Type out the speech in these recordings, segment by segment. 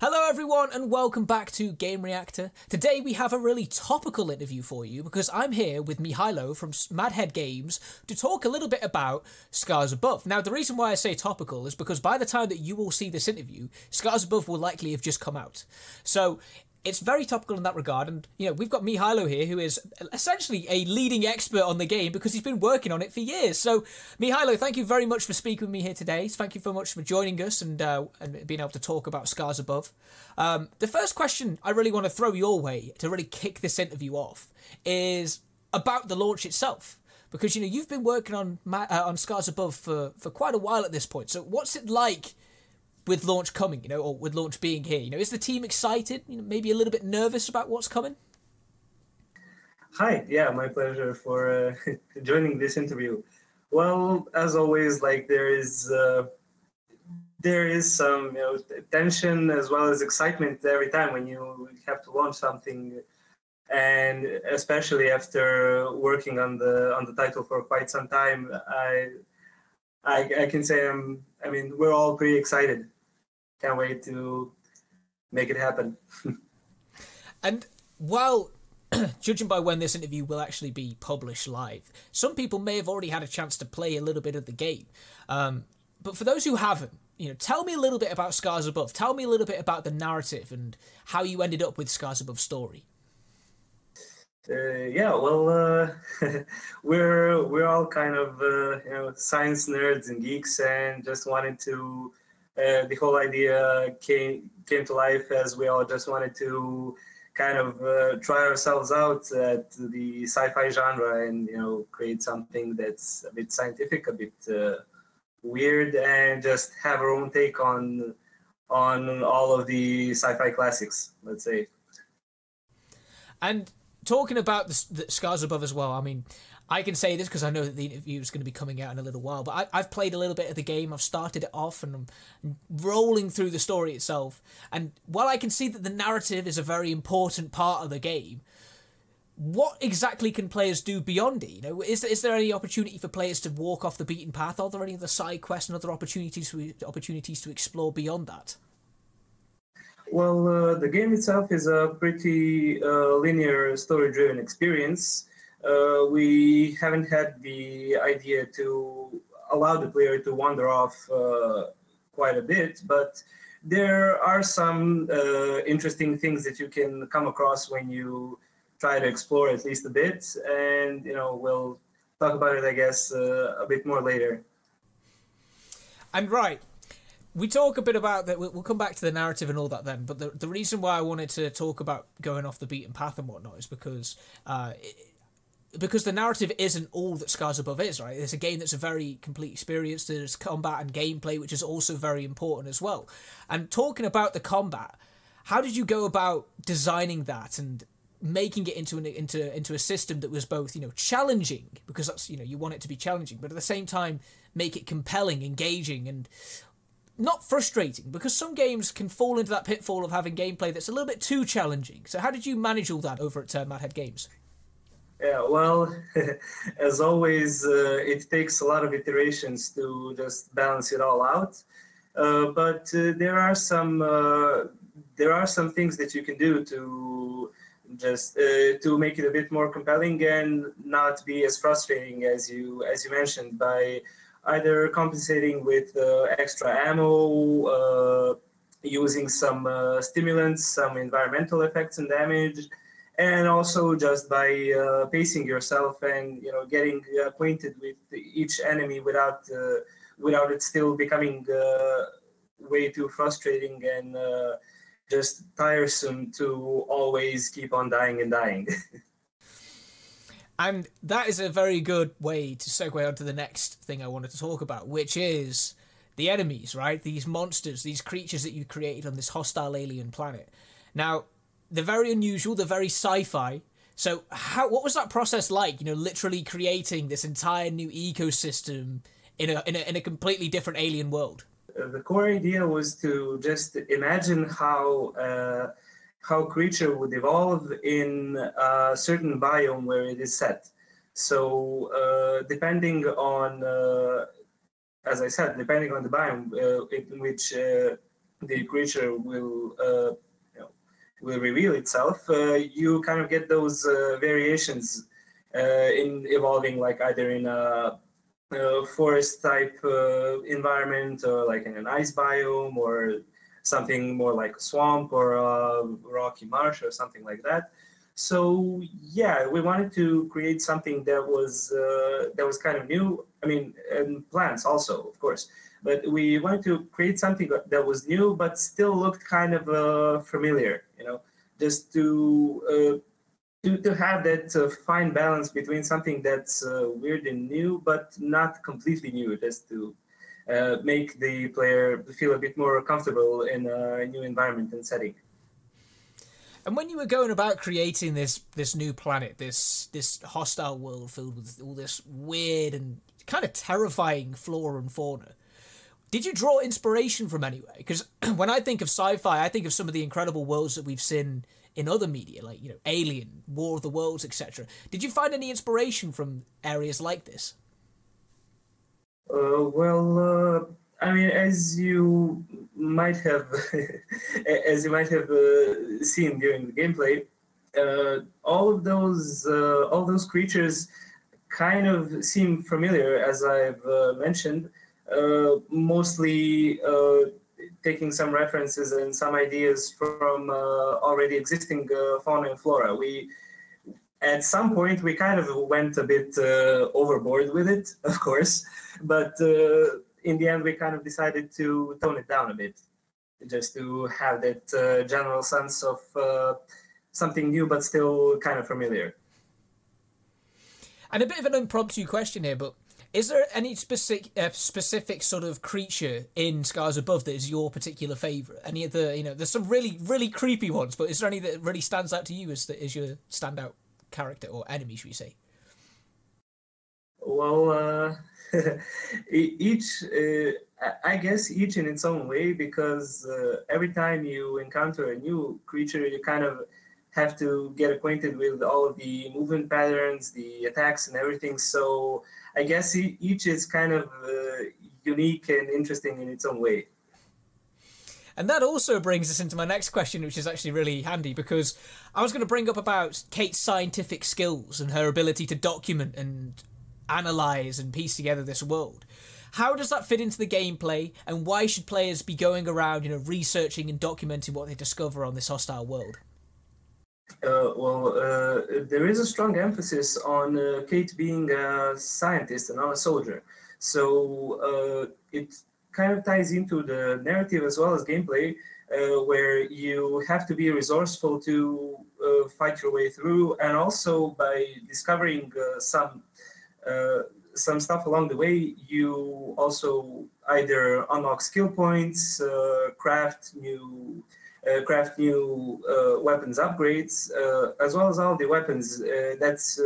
Hello, everyone, and welcome back to Gamereactor. Today we have a really topical interview for you because I'm here with Mihailo from Mad Head Games to talk a little bit about Scars Above. Now, the reason why I say topical is because by the time that you will see this interview, Scars Above will likely have just come out. So it's very topical in that regard. And, you know, we've got Mihailo here, who is essentially a leading expert on the game because he's been working on it for years. So, Mihailo, thank you very much for speaking with me here today. Thank you very much for joining us and, uh, and being able to talk about Scars Above. Um, the first question I really want to throw your way to really kick this interview off is about the launch itself. Because you know you've been working on uh, on Scars Above for, for quite a while at this point. So what's it like with launch coming, you know, or with launch being here? You know, is the team excited? You know, maybe a little bit nervous about what's coming? Hi, yeah, my pleasure for uh, joining this interview. Well, as always, like there is uh, there is some you know tension as well as excitement every time when you have to launch something, and especially after working on the on the title for quite some time, I I, I can say I'm I mean we're all pretty excited can't wait to make it happen. and while judging by when this interview will actually be published live, some people may have already had a chance to play a little bit of the game. Um, but for those who haven't, you know, tell me a little bit about Scars Above. Tell me a little bit about the narrative and how you ended up with Scars Above story. Uh, yeah, well, uh, we're we're all kind of uh, you know science nerds and geeks, and just wanted to the whole idea came came to life as we all just wanted to kind of uh, try ourselves out at the sci-fi genre and you know create something that's a bit scientific, a bit uh, weird, and just have our own take on on all of the sci-fi classics. Let's say. And talking about the, the scars above as well, I mean, I can say this because I know that the interview is going to be coming out in a little while, but I, have played a little bit of the game. I've started it off and I'm rolling through the story itself. And while I can see that the narrative is a very important part of the game, what exactly can players do beyond it? You know, is is there any opportunity for players to walk off the beaten path? Are there any other side quests and other opportunities to, opportunities to explore beyond that? Well, uh, the game itself is a pretty uh, linear, story-driven experience uh, we haven't had the idea to allow the player to wander off uh, quite a bit, but there are some uh, interesting things that you can come across when you try to explore at least a bit, and you know we'll talk about it, I guess, uh, a bit more later. And right, we talk a bit about that. We'll come back to the narrative and all that then. But the the reason why I wanted to talk about going off the beaten path and whatnot is because uh, because the narrative isn't all that Scars Above is, right? It's a game that's a very complete experience. There's combat and gameplay, which is also very important as well. And talking about the combat, how did you go about designing that and making it into an into into a system that was both you know challenging because that's you know you want it to be challenging, but at the same time make it compelling, engaging, and not frustrating because some games can fall into that pitfall of having gameplay that's a little bit too challenging. So how did you manage all that over at uh, Mad Head Games? Yeah, well, as always, uh, it takes a lot of iterations to just balance it all out. Uh, but uh, there are some uh, there are some things that you can do to just uh, to make it a bit more compelling and not be as frustrating as you as you mentioned by either compensating with uh, extra ammo, using some stimulants, some environmental effects and damage and also just by uh, pacing yourself and you know getting acquainted with each enemy without uh, without it still becoming uh, way too frustrating and uh, just tiresome to always keep on dying and dying. and that is a very good way to segue on to the next thing I wanted to talk about, which is the enemies, right? These monsters, these creatures that you created on this hostile alien planet. Now, they're very unusual. They're very sci-fi. So, how what was that process like? You know, literally creating this entire new ecosystem in a in a, in a completely different alien world. Uh, the core idea was to just imagine how uh, how creature would evolve in a certain biome where it is set. So, uh, depending on, uh, as I said, depending on the biome uh, in which uh, the creature will uh, will reveal itself, uh, you kind of get those uh, variations uh, in evolving, like either in a, forest type environment, or like in an ice biome, or something more like a swamp or a rocky marsh or something like that. So yeah, we wanted to create something that was uh, that was kind of new. I mean, and plants also, of course. But we wanted to create something that was new, but still looked kind of uh, familiar. You know, just to uh, to to have that uh, fine balance between something that's uh, weird and new, but not completely new, just to uh, make the player feel a bit more comfortable in a new environment and setting. And when you were going about creating this this new planet, this this hostile world filled with all this weird and kind of terrifying flora and fauna, did you draw inspiration from anywhere? Because when I think of sci-fi, I think of some of the incredible worlds that we've seen in other media, like you know, Alien, War of the Worlds, etc. Did you find any inspiration from areas like this? Uh, well, uh, I mean, as you might have, as you might have uh, seen during the gameplay, uh, all of those, uh, all those creatures, kind of seem familiar, as I've uh, mentioned. Uh, mostly uh, taking some references and some ideas from already existing fauna and flora. We at some point we kind of went a bit overboard with it, of course, but in the end, we kind of decided to tone it down a bit, just to have that uh, general sense of uh, something new but still kind of familiar. And a bit of an impromptu question here, but is there any specific uh, specific sort of creature in Scars Above that is your particular favorite? Any of the you know, there's some really really creepy ones, but is there any that really stands out to you as the, as your standout character or enemy, should we say? Well, uh, each, uh, I guess, each in its own way, because uh, every time you encounter a new creature, you kind of have to get acquainted with all of the movement patterns, the attacks, and everything. So I guess each is kind of uh, unique and interesting in its own way. And that also brings us into my next question, which is actually really handy because I was going to bring up about Kate's scientific skills and her ability to document and analyze and piece together this world. How does that fit into the gameplay, and why should players be going around, you know, researching and documenting what they discover on this hostile world? Uh, well, uh, there is a strong emphasis on uh, Kate being a scientist and not a soldier. So uh, it kind of ties into the narrative as well as gameplay, uh, where you have to be resourceful to uh, fight your way through, and also by discovering some some stuff along the way, you also either unlock skill points, uh, craft new uh, craft new uh, weapons upgrades, uh, as well as all the weapons. Uh, that's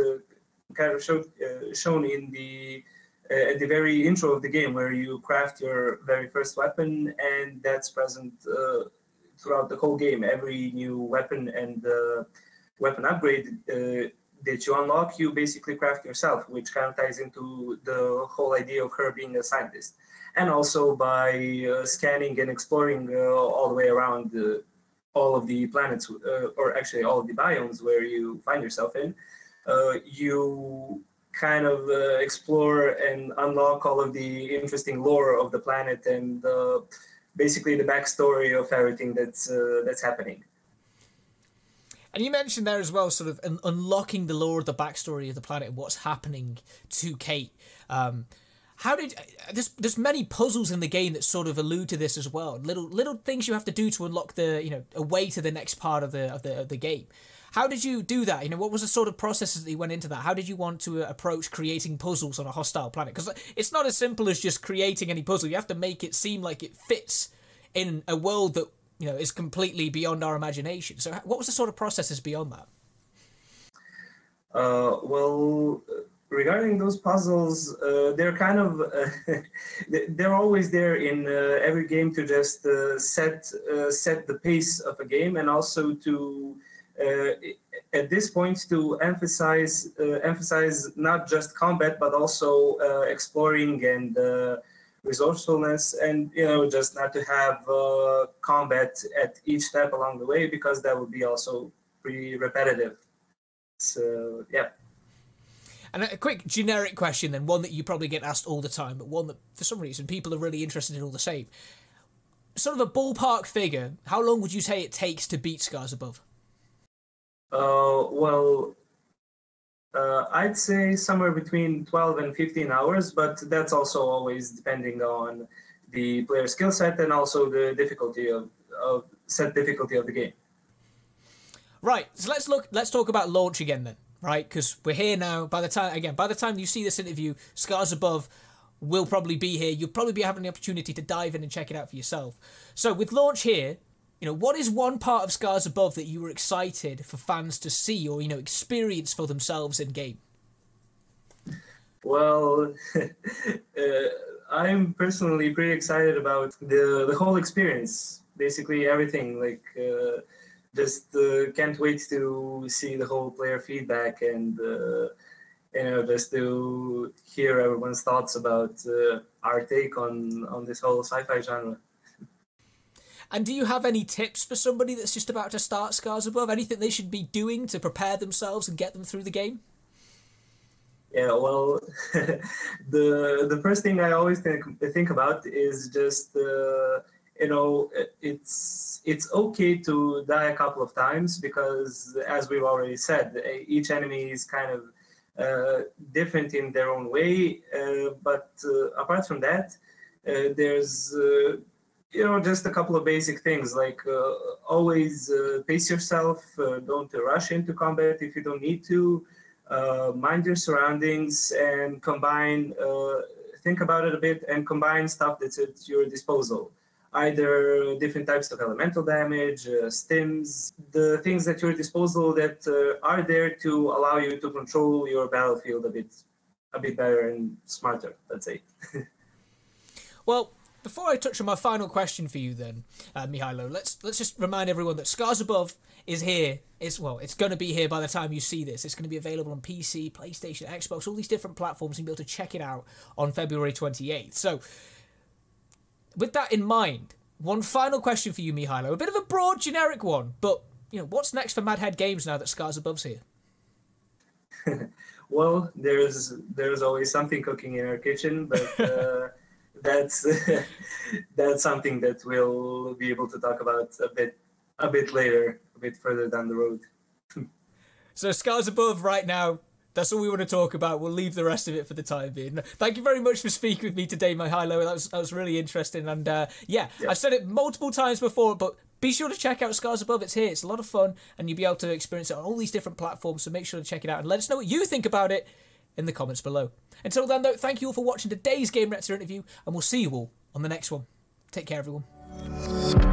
kind of showed, shown in the at the very intro of the game, where you craft your very first weapon, and that's present throughout the whole game. Every new weapon and weapon upgrade that you unlock, you basically craft yourself, which kind of ties into the whole idea of her being a scientist. And also by uh, scanning and exploring uh, all the way around uh, all of the planets, uh, or actually all of the biomes where you find yourself in, uh, you kind of uh, explore and unlock all of the interesting lore of the planet and basically the backstory of everything that's that's happening. And you mentioned there as well, sort of un- unlocking the lore of the backstory of the planet and what's happening to Kate. Um, how did uh, there's there's many puzzles in the game that sort of allude to this as well. Little little things you have to do to unlock the you know a way to the next part of the of the of the game. How did you do that? You know, what was the sort of processes that you went into that? How did you want to uh, approach creating puzzles on a hostile planet? Because uh, it's not as simple as just creating any puzzle. You have to make it seem like it fits in a world that you know is completely beyond our imagination. So, what was the sort of processes beyond that? Uh, well, regarding those puzzles, uh, they're kind of uh, they're always there in uh, every game to just uh, set set the pace of a game, and also to at this point to emphasize emphasize not just combat but also exploring and resourcefulness, and you know just not to have uh, combat at each step along the way because that would be also pretty repetitive. So yeah. And a quick generic question, then one that you probably get asked all the time, but one that for some reason people are really interested in all the same. Sort of a ballpark figure. How long would you say it takes to beat Scars Above? Uh, well, uh, I'd say somewhere between 12 and 15 hours, but that's also always depending on the player skill set and also the difficulty of, of set difficulty of the game. Right. So let's look. Let's talk about launch again then. Right, because we're here now. By the time again, by the time you see this interview, Scars Above will probably be here. You'll probably be having the opportunity to dive in and check it out for yourself. So with launch here, you know, what is one part of Scars Above that you were excited for fans to see or, you know, experience for themselves in game? Well, uh, I'm personally pretty excited about the, the whole experience. Basically, everything. Like, uh, just uh, can't wait to see the whole player feedback and, uh, you know, just to hear everyone's thoughts about uh, our take on, on this whole sci fi genre. And do you have any tips for somebody that's just about to start Scars Above? Anything they should be doing to prepare themselves and get them through the game? Yeah, well, the the first thing I always think think about is just uh, you know it's it's okay to die a couple of times because as we've already said, each enemy is kind of uh, different in their own way. Uh, but uh, apart from that, uh, there's uh, you know just a couple of basic things like uh, always uh, pace yourself uh, don't rush into combat if you don't need to uh, mind your surroundings and combine uh, think about it a bit and combine stuff that's at your disposal. Either different types of elemental damage uh, stims the things at your disposal that are there to allow you to control your battlefield a bit a bit better and smarter let's say. Well before I touch on my final question for you, then, uh, Mihailo, let's let's just remind everyone that Scars Above is here. It's well, it's going to be here by the time you see this. It's going to be available on PC, PlayStation, Xbox, all these different platforms, and be able to check it out on February twenty eighth. So, with that in mind, one final question for you, Mihailo. A bit of a broad, generic one, but you know, what's next for Mad Head Games now that Scars Above's here? well, there's there's always something cooking in our kitchen, but. Uh, that's that's something that we'll be able to talk about a bit a bit later, a bit further down the road. so scars above right now. That's all we want to talk about. We'll leave the rest of it for the time being. Thank you very much for speaking with me today, Mihailo. That was that was really interesting. And uh, yeah, yeah, I've said it multiple times before, but be sure to check out Scars Above. It's here. It's a lot of fun, and you'll be able to experience it on all these different platforms. So make sure to check it out and let us know what you think about it in the comments below. Until then, though, thank you all for watching today's Gamereactor interview, and we'll see you all on the next one. Take care, everyone.